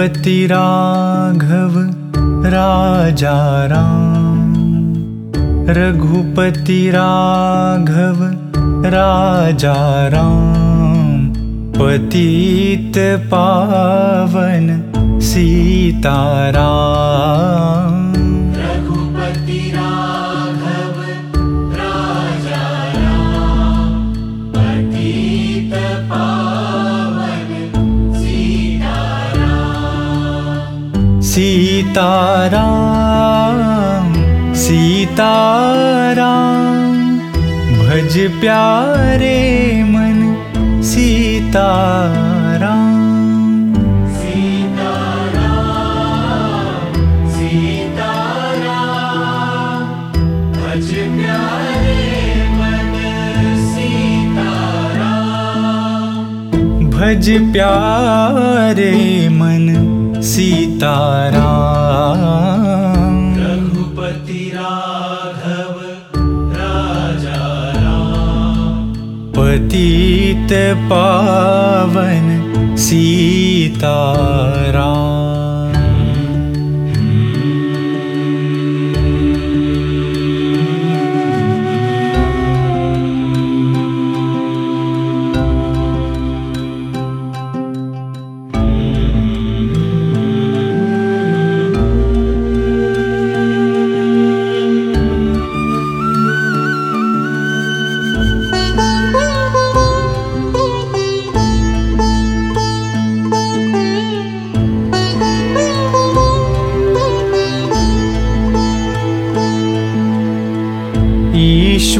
रघुपति राघव राजा राम। रघुपति राघव राजा राम। पतित पावन सीताराम सीताराम सीताराम भज प्यारे मन सीताराम। भज प्यारे मन सीताराम। रघुपति राघव राजा राम। पतित पावन सीताराम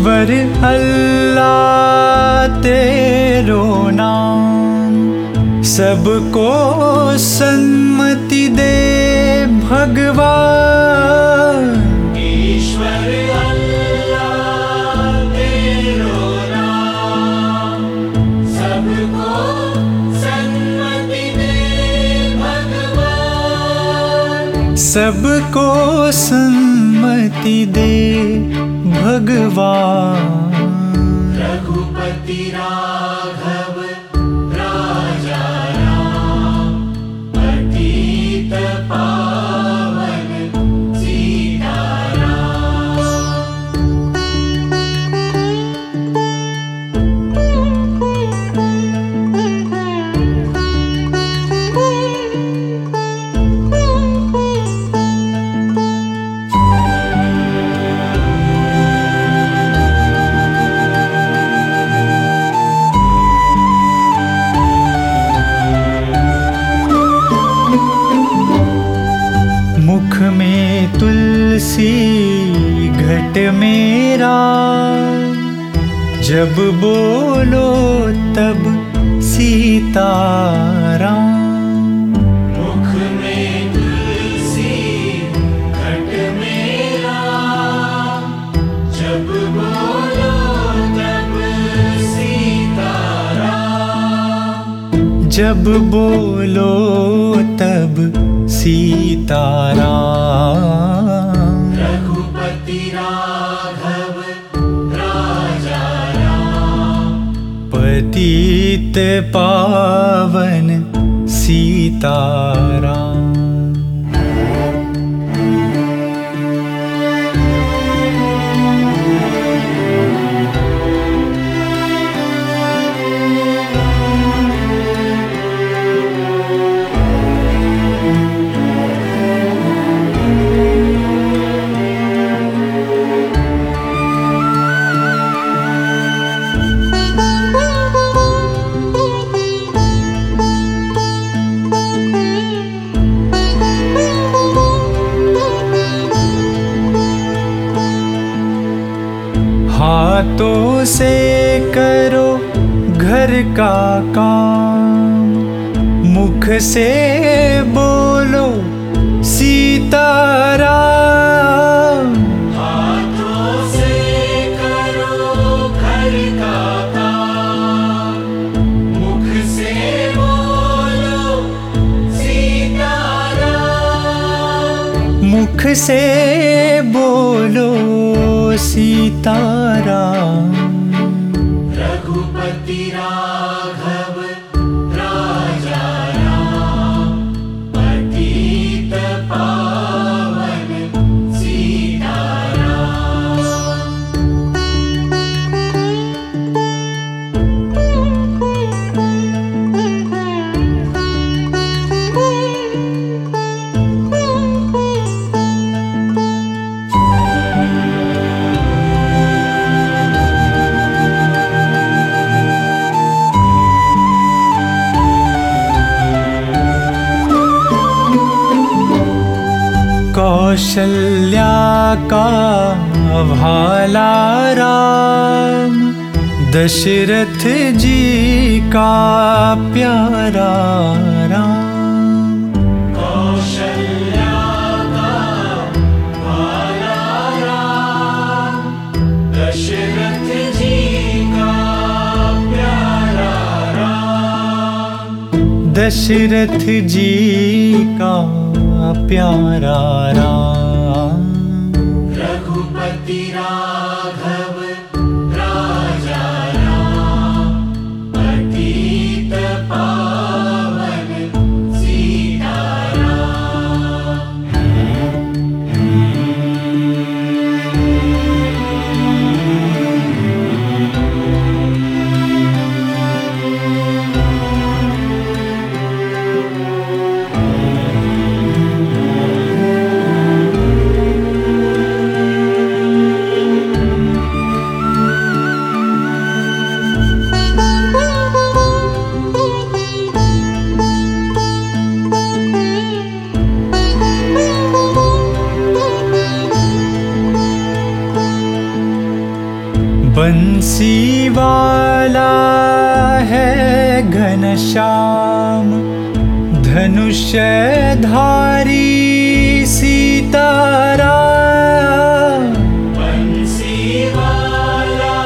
ईश्वर अल्लाह तेरो नाम सबको सन्मति दे भगवान। ईश्वर अल्लाह तेरो नाम सबको सन्मति दे भगवान। सबको सन्मति दे राघव मेरा। जब बोलो तब सीताराम मुख में तुलसी घट मेरा। जब बोलो तब सीताराम जब बोलो तब सीताराम पतित पावन सीताराम का काम। मुख से बोलो सीताराम। हाथों से करो घर का काम। मुख से बोलो सीताराम। मुख से बोलो सीताराम। रघुपति राम। कौशल्या का भाला राम दशरथ जी का प्यारा राम कौशल्या का भाला राम दशरथ जी का प्यारा राम दशरथ जी का प्यारा राम। रघुपति राघव वाला है घनश्याम धनुष्य धारी सीतारा बंसी वाला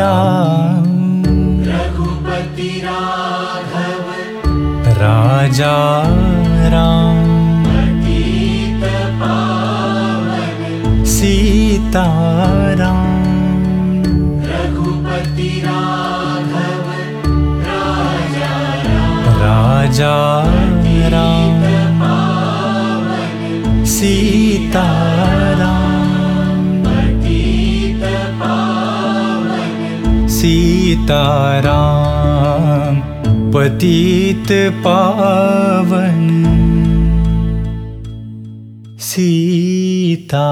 सीतारा रघुपति राघव राजा राम पावन सीताराम रघुपति राघव राजा राम पावन सीताराम सीताराम पतित पावन। सीता